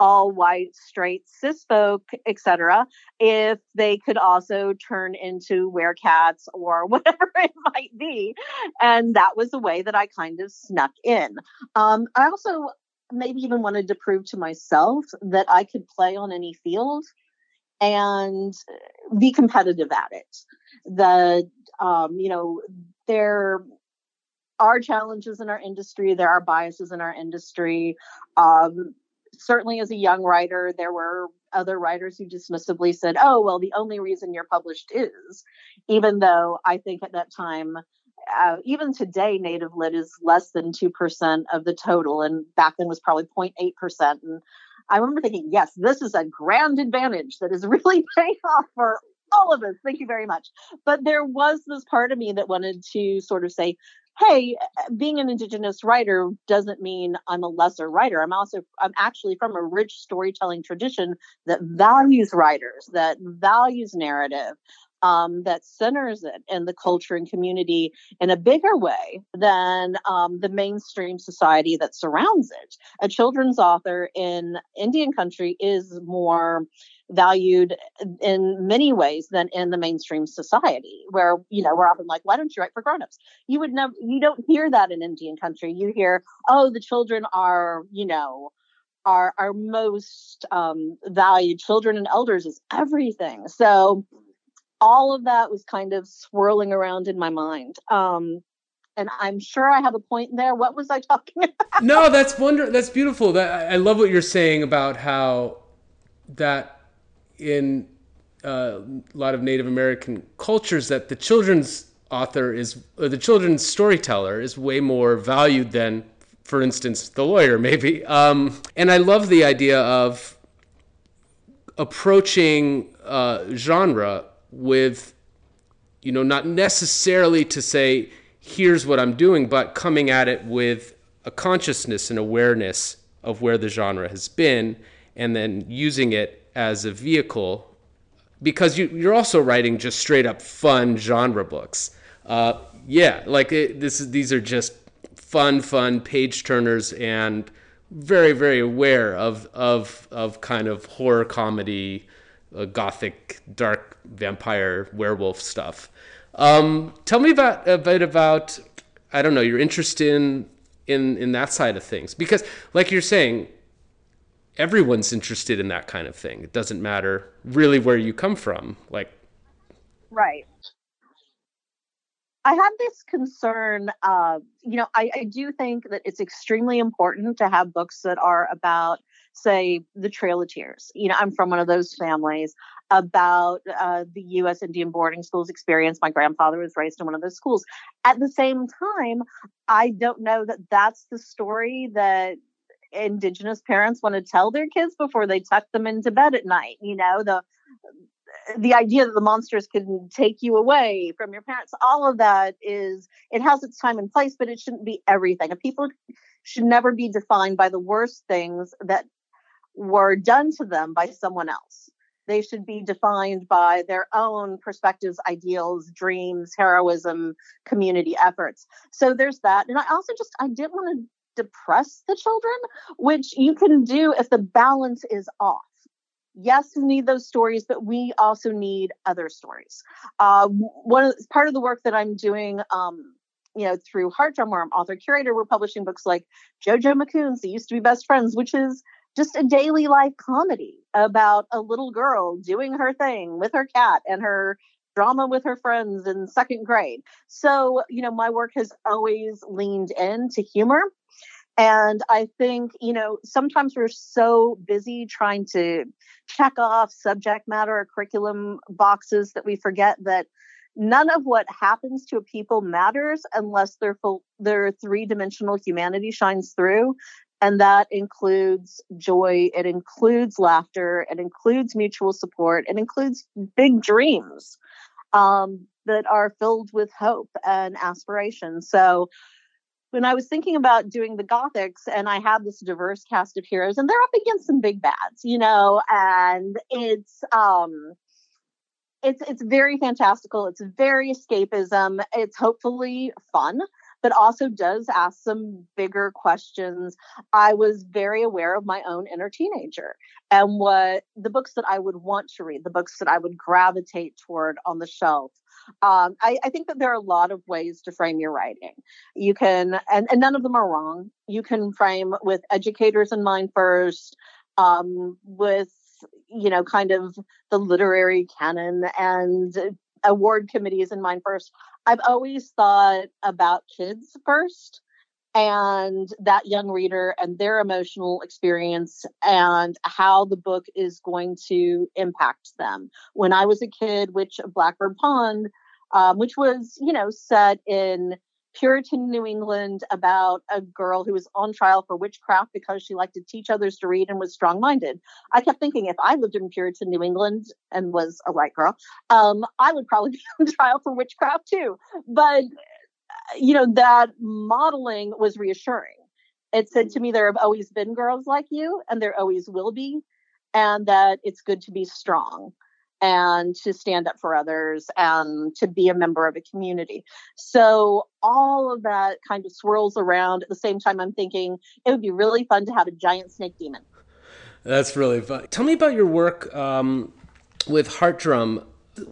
all white, straight, cis folk, etc. If they could also turn into werecats or whatever it might be, and that was the way that I kind of snuck in. Um, I also maybe even wanted to prove to myself that I could play on any field and be competitive at it. The um, you know there are challenges in our industry. There are biases in our industry. Um, certainly, as a young writer, there were other writers who dismissively said, oh, well, the only reason you're published is, even though I think at that time, uh, even today, native lit is less than 2% of the total, and back then was probably 0.8%. And I remember thinking, yes, this is a grand advantage that is really paying off for all of us. Thank you very much. But there was this part of me that wanted to sort of say, hey, being an indigenous writer doesn't mean I'm a lesser writer. I'm also I'm actually from a rich storytelling tradition that values writers, that values narrative, um, that centers it in the culture and community in a bigger way than um, the mainstream society that surrounds it. A children's author in Indian country is more valued in many ways than in the mainstream society where you know we're often like why don't you write for grown-ups? You would never you don't hear that in indian country. You hear oh the children are you know are our most um, valued. Children and elders is everything. So all of that was kind of swirling around in my mind. Um, and I'm sure I have a point there. What was I talking about? no, that's wonder. That's beautiful. That I love what you're saying about how that in uh, a lot of Native American cultures that the children's author is or the children's storyteller is way more valued than, for instance, the lawyer maybe. Um, and I love the idea of approaching uh, genre with, you know, not necessarily to say, here's what I'm doing, but coming at it with a consciousness and awareness of where the genre has been, and then using it as a vehicle. Because you, you're also writing just straight up fun genre books. Uh, yeah, like it, this, these are just fun, fun page turners and very, very aware of, of, of kind of horror comedy gothic, dark vampire werewolf stuff. Um, tell me about a bit about I don't know your interest in in in that side of things because, like you're saying, everyone's interested in that kind of thing. It doesn't matter really where you come from. Like, right. I have this concern. Uh, you know, I, I do think that it's extremely important to have books that are about say the Trail of Tears. You know, I'm from one of those families about uh, the U.S. Indian boarding schools experience. My grandfather was raised in one of those schools. At the same time, I don't know that that's the story that indigenous parents want to tell their kids before they tuck them into bed at night. You know, the the idea that the monsters can take you away from your parents all of that is it has its time and place but it shouldn't be everything and people should never be defined by the worst things that were done to them by someone else. They should be defined by their own perspectives, ideals, dreams, heroism, community efforts. So there's that. And I also just, I didn't want to depress the children, which you can do if the balance is off. Yes, we need those stories, but we also need other stories. Uh, one of, part of the work that I'm doing um, you know, through Heartdrum, where I'm author curator, we're publishing books like Jojo Makoons They Used to Be Best Friends, which is just a daily life comedy about a little girl doing her thing with her cat and her drama with her friends in second grade. So, you know, my work has always leaned into humor. And I think, you know, sometimes we're so busy trying to check off subject matter or curriculum boxes that we forget that none of what happens to a people matters unless their full their three-dimensional humanity shines through and that includes joy, it includes laughter, it includes mutual support, it includes big dreams um, that are filled with hope and aspiration. So, when I was thinking about doing the Gothics, and I had this diverse cast of heroes, and they're up against some big bads, you know, and it's um, it's it's very fantastical. It's very escapism. It's hopefully fun but also does ask some bigger questions. I was very aware of my own inner teenager and what the books that I would want to read, the books that I would gravitate toward on the shelf. Um, I, I, think that there are a lot of ways to frame your writing. You can, and, and none of them are wrong. You can frame with educators in mind first, um, with you know, kind of the literary canon and award committees in mind first. I've always thought about kids first and that young reader and their emotional experience and how the book is going to impact them. When I was a kid, Witch Blackbird Pond, um, which was, you know, set in Puritan New England about a girl who was on trial for witchcraft because she liked to teach others to read and was strong minded. I kept thinking if I lived in Puritan New England and was a white girl, um, I would probably be on trial for witchcraft too. But you know, that modeling was reassuring. It said to me, there have always been girls like you, and there always will be, and that it's good to be strong and to stand up for others and to be a member of a community. So all of that kind of swirls around at the same time I'm thinking it would be really fun to have a giant snake demon. That's really fun. Tell me about your work um, with Heartdrum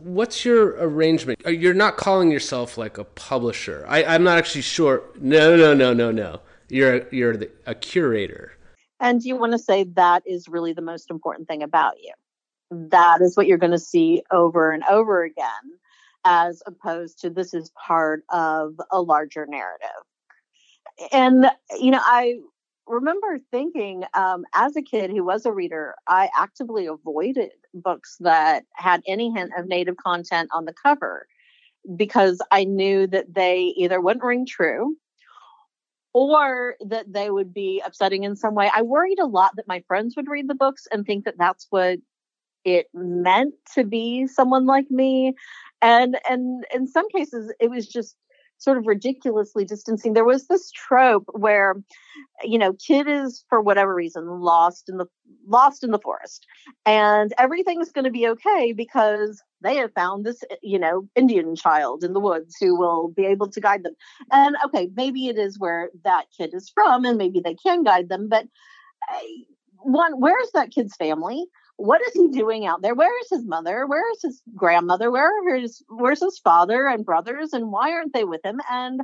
what's your arrangement? Uh, you're not calling yourself like a publisher. I, I'm not actually sure. No, no, no, no, no. You're a, you're the, a curator. And do you want to say that is really the most important thing about you. That is what you're going to see over and over again, as opposed to this is part of a larger narrative. And you know, I remember thinking um, as a kid who was a reader, I actively avoided books that had any hint of native content on the cover because I knew that they either wouldn't ring true or that they would be upsetting in some way. I worried a lot that my friends would read the books and think that that's what it meant to be someone like me and and in some cases it was just sort of ridiculously distancing. There was this trope where, you know, kid is for whatever reason lost in the lost in the forest, and everything's going to be okay because they have found this, you know, Indian child in the woods who will be able to guide them. And okay, maybe it is where that kid is from, and maybe they can guide them, but. Uh, one, where's that kid's family? What is he doing out there? Where is his mother? Where is his grandmother? Where his where's his father and brothers? And why aren't they with him? And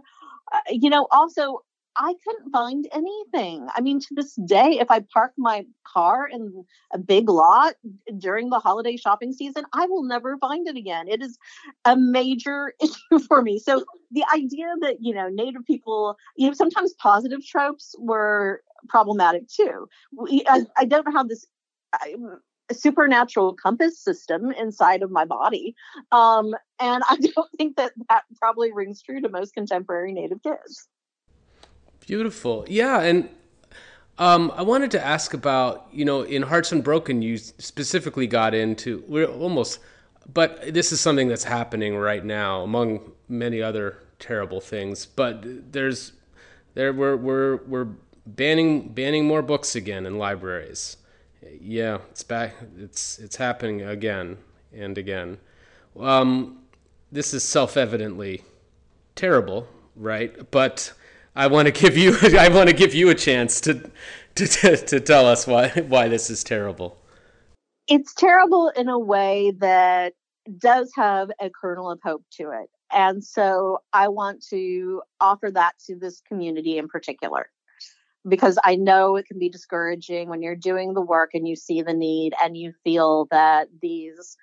uh, you know, also I couldn't find anything. I mean, to this day, if I park my car in a big lot during the holiday shopping season, I will never find it again. It is a major issue for me. So the idea that, you know, Native people, you know, sometimes positive tropes were problematic too. I, I don't know how this I, supernatural compass system inside of my body. Um, and I don't think that that probably rings true to most contemporary Native kids. Beautiful. Yeah. And um, I wanted to ask about, you know, in Hearts Unbroken, you specifically got into, we're almost, but this is something that's happening right now among many other terrible things. But there's, there, we're, we're, we're banning, banning more books again in libraries yeah, it's back. It's it's happening again and again. Um, this is self-evidently terrible, right? But I want to give you I want to give you a chance to, to to to tell us why why this is terrible. It's terrible in a way that does have a kernel of hope to it. And so I want to offer that to this community in particular because I know it can be discouraging when you're doing the work and you see the need and you feel that these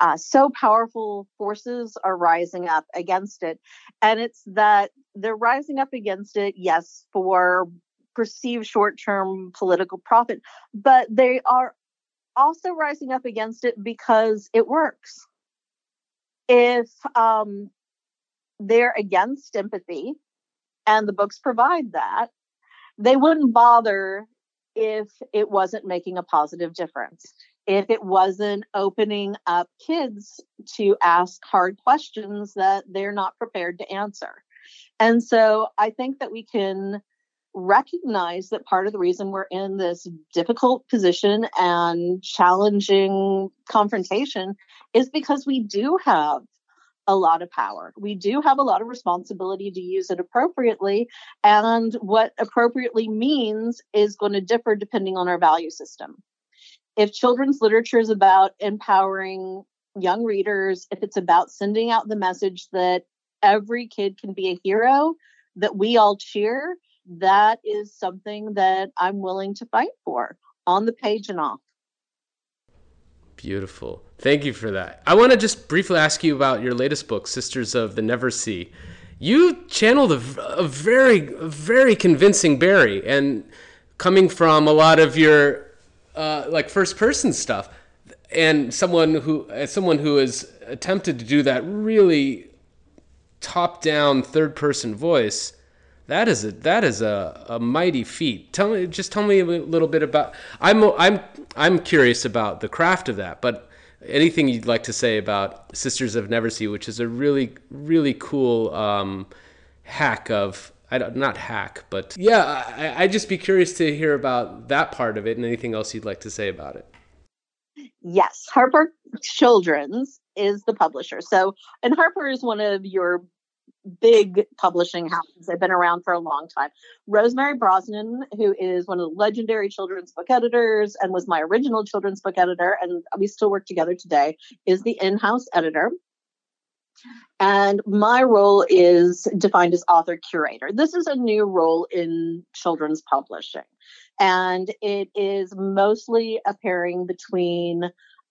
uh, so powerful forces are rising up against it. And it's that they're rising up against it, yes, for perceived short term political profit, but they are also rising up against it because it works. If um, they're against empathy, and the books provide that, they wouldn't bother if it wasn't making a positive difference if it wasn't opening up kids to ask hard questions that they're not prepared to answer. And so I think that we can recognize that part of the reason we're in this difficult position and challenging confrontation is because we do have a lot of power. We do have a lot of responsibility to use it appropriately. And what appropriately means is going to differ depending on our value system. If children's literature is about empowering young readers, if it's about sending out the message that every kid can be a hero, that we all cheer, that is something that I'm willing to fight for on the page and off. Beautiful. Thank you for that. I want to just briefly ask you about your latest book, Sisters of the Neversea. you channeled a, a very, very convincing Barrie, and coming from a lot of your uh, like first person stuff, and someone who as someone who has attempted to do that really top down third person voice that is a that is a, a mighty feat. Tell me, just tell me a little bit about. I'm I'm I'm curious about the craft of that, but anything you'd like to say about Sisters of Neversea, which is a really really cool um, hack of I don't, not hack, but yeah, I, I'd just be curious to hear about that part of it and anything else you'd like to say about it. Yes, Harper Children's is the publisher. So, and Harper is one of your big publishing houses. They've been around for a long time. Rosemary Brosnan, who is one of the legendary children's book editors and was my original children's book editor, and we still work together today, is the in house editor. And my role is defined as author curator. This is a new role in children's publishing. And it is mostly a pairing between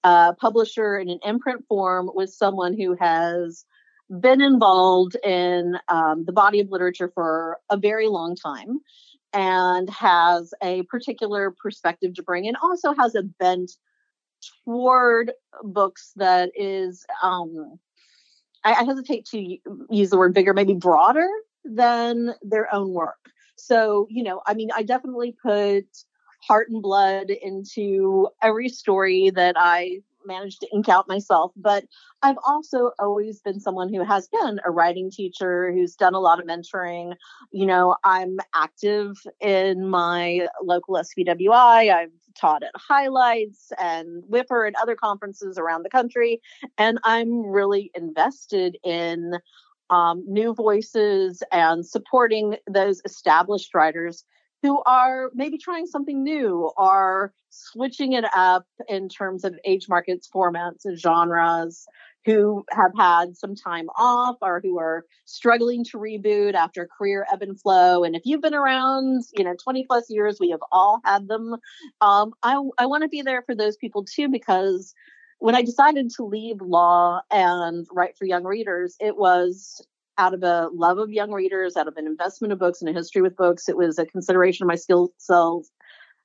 a publisher in an imprint form with someone who has been involved in um, the body of literature for a very long time and has a particular perspective to bring and also has a bent toward books that is um, I, I hesitate to use the word bigger maybe broader than their own work. So you know i mean i definitely put heart and blood into every story that i managed to ink out myself. But I've also always been someone who has been a writing teacher, who's done a lot of mentoring. You know, I'm active in my local SCBWI. I've taught at highlights and Whipper and other conferences around the country. And I'm really invested in um, new voices and supporting those established writers who are maybe trying something new or switching it up in terms of age markets, formats, and genres, who have had some time off or who are struggling to reboot after career ebb and flow. And if you've been around, you know, 20 plus years, we have all had them. Um, I, I want to be there for those people too, because when I decided to leave law and write for young readers, it was out of a love of young readers, out of an investment of books and a history with books. It was a consideration of my skill selves,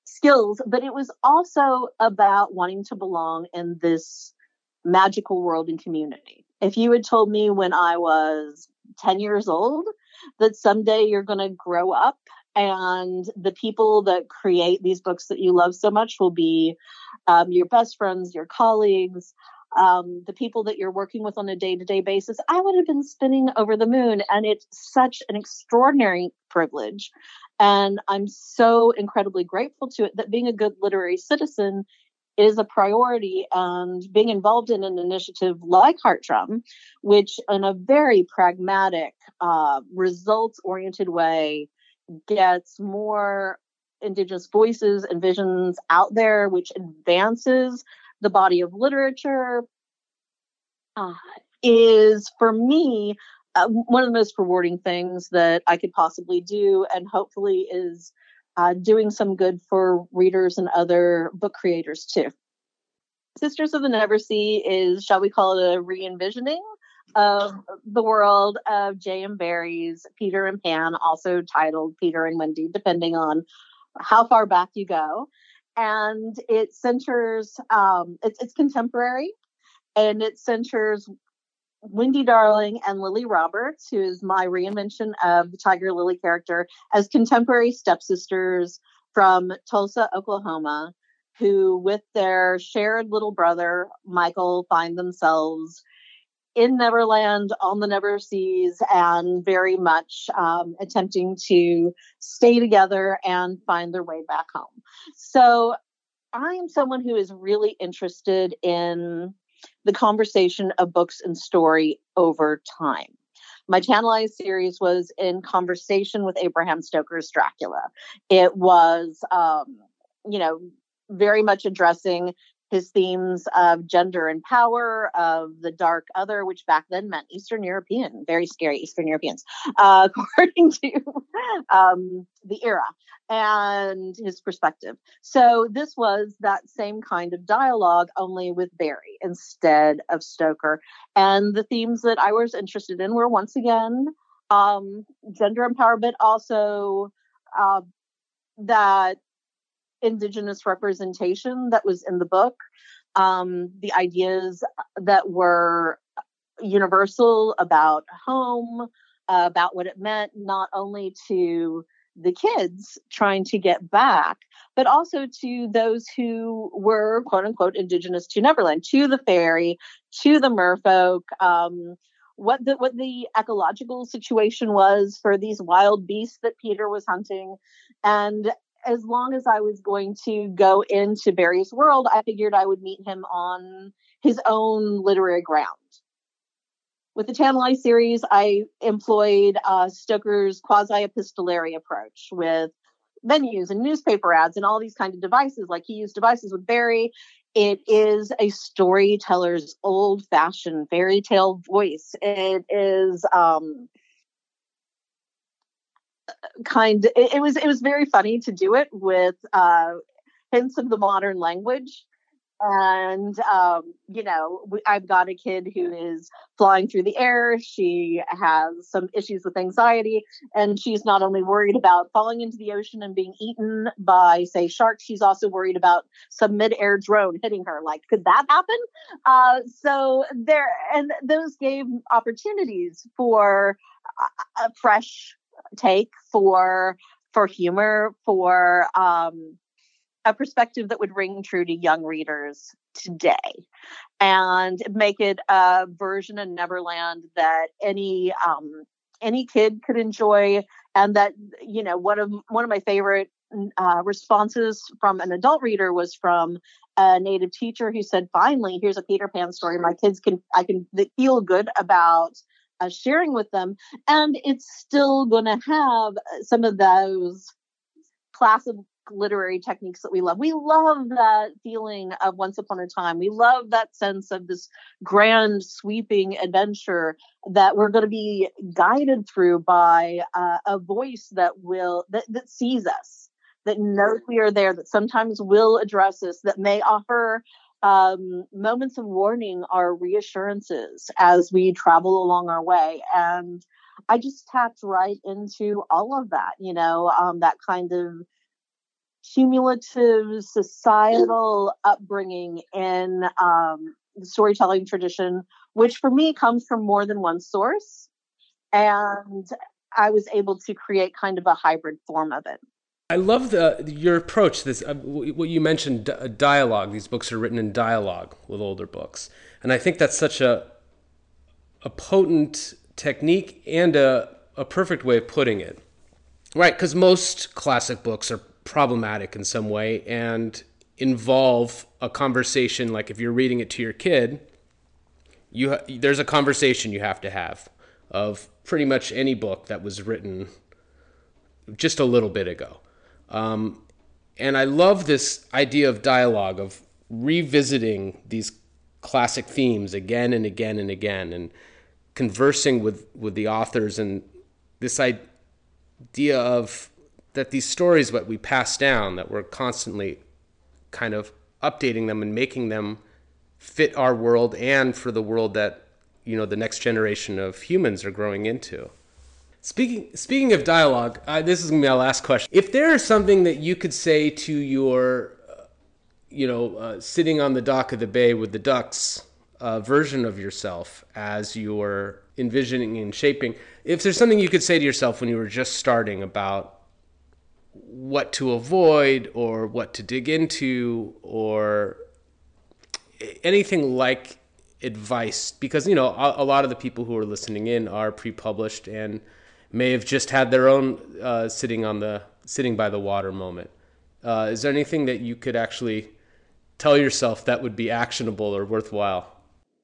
skills, but it was also about wanting to belong in this magical world and community. If you had told me when I was 10 years old that someday you're going to grow up and the people that create these books that you love so much will be um, your best friends, your colleagues, um, the people that you're working with on a day to day basis, I would have been spinning over the moon. And it's such an extraordinary privilege. And I'm so incredibly grateful to it that being a good literary citizen is a priority and being involved in an initiative like Heartdrum, which in a very pragmatic, uh, results oriented way gets more indigenous voices and visions out there, which advances the body of literature uh, is for me uh, one of the most rewarding things that I could possibly do, and hopefully is uh, doing some good for readers and other book creators too. Sisters of the Neversea is, shall we call it, a re envisioning of the world of J.M. Barrie's Peter and Pan, also titled Peter and Wendy, depending on how far back you go and it centers um, it's, it's contemporary and it centers Wendy Darling and Lily Roberts, who is my reinvention of the Tiger Lily character, as contemporary stepsisters from Tulsa, Oklahoma, who, with their shared little brother, Michael, find themselves in Neverland on the Never Seas and very much um, attempting to stay together and find their way back home. So I am someone who is really interested in the conversation of books and story over time. My Tantalize series was in conversation with Abraham Stoker's Dracula. It was, um, you know, very much addressing his themes of gender and power, of the dark other, which back then meant Eastern European, very scary Eastern Europeans, uh, according to um, the era and his perspective. So this was that same kind of dialogue, only with Barrie instead of Stoker. And the themes that I was interested in were once again um, gender empowerment, also uh, that indigenous representation that was in the book, um, the ideas that were universal about home, uh, about what it meant not only to the kids trying to get back, but also to those who were quote unquote indigenous to Neverland, to the fairy, to the merfolk, um, what the what the ecological situation was for these wild beasts that Peter was hunting. And as long as I was going to go into Barrie's world, I figured I would meet him on his own literary ground. With the Tantalize series, I employed uh, Stoker's quasi-epistolary approach with menus and newspaper ads and all these kind of devices. Like he used devices with Barry. It is a storyteller's old-fashioned fairy tale voice. It is um, kind. It, it was it was very funny to do it with uh, hints of the modern language. And um, you know i've got a kid who is flying through the air. She has some issues with anxiety and she's not only worried about falling into the ocean and being eaten by say sharks she's also worried about some mid-air drone hitting her. Like could that happen? Uh, so there and those gave opportunities for a fresh take for for humor for um a perspective that would ring true to young readers today and make it a version of Neverland that any um, any kid could enjoy and that you know one of one of my favorite uh, responses from an adult reader was from a native teacher who said finally here's a peter pan story. My kids can i can feel good about uh, sharing with them and it's still going to have some of those classic literary techniques that we love. We love that feeling of once upon a time. We love that sense of this grand sweeping adventure that we're going to be guided through by uh, a voice that will that, that sees us, that knows we are there, that sometimes will address us, that may offer um, moments of warning are reassurances as we travel along our way. And I just tapped right into all of that, you know, um, that kind of cumulative societal upbringing in um, the storytelling tradition, which for me comes from more than one source. And I was able to create kind of a hybrid form of it. I love the your approach. This uh, what you mentioned dialogue. These books are written in dialogue with older books, and I think that's such a a potent technique and a a perfect way of putting it. Right, because most classic books are problematic in some way and involve a conversation like if you're reading it to your kid you ha- there's a conversation you have to have of pretty much any book that was written just a little bit ago um, and i love this idea of dialogue of revisiting these classic themes again and again and again and conversing with with the authors and this idea of that these stories that we pass down that we're constantly kind of updating them and making them fit our world and for the world that you know the next generation of humans are growing into speaking speaking of dialogue uh, this is gonna be my last question. If there is something that you could say to your uh, you know uh, sitting on the dock of the bay with the ducks uh, version of yourself as you're envisioning and shaping if there's something you could say to yourself when you were just starting about what to avoid or what to dig into or anything like advice because you know a, a, lot of the people who are listening in are pre-published and may have just had their own uh, sitting on the sitting by the water moment uh, is there anything that you could actually tell yourself that would be actionable or worthwhile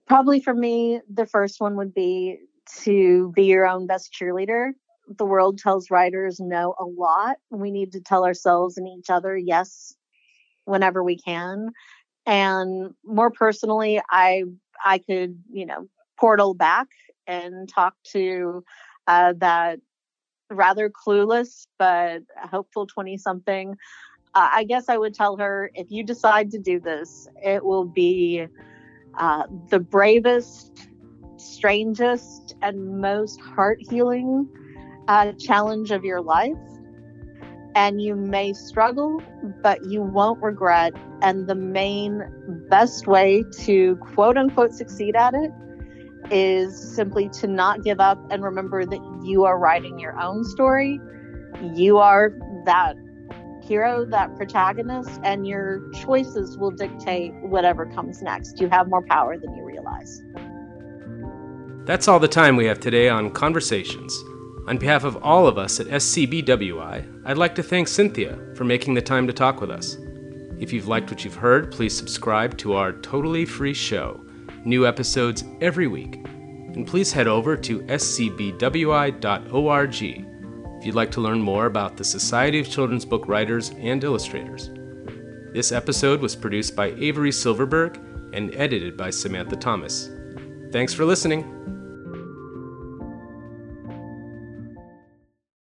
probably for me the first one would be to be your own best cheerleader the world tells writers no a lot. We need to tell ourselves and each other yes whenever we can. And more personally, I I could, you know, portal back and talk to uh, that rather clueless but hopeful 20 something. Uh, I guess I would tell her if you decide to do this, it will be uh, the bravest strangest and most heart healing uh, challenge of your life. And you may struggle, but you won't regret. And the main best way to quote unquote succeed at it is simply to not give up and remember that you are writing your own story. You are that hero, that protagonist, and your choices will dictate whatever comes next. You have more power than you realize. That's all the time we have today on Conversations. On behalf of all of us at SCBWI, I'd like to thank Cynthia for making the time to talk with us. If you've liked what you've heard, please subscribe to our totally free show, new episodes every week. And please head over to scbwi.org if you'd like to learn more about the Society of Children's Book Writers and Illustrators. This episode was produced by Avery Silverberg and edited by Samantha Thomas. Thanks for listening.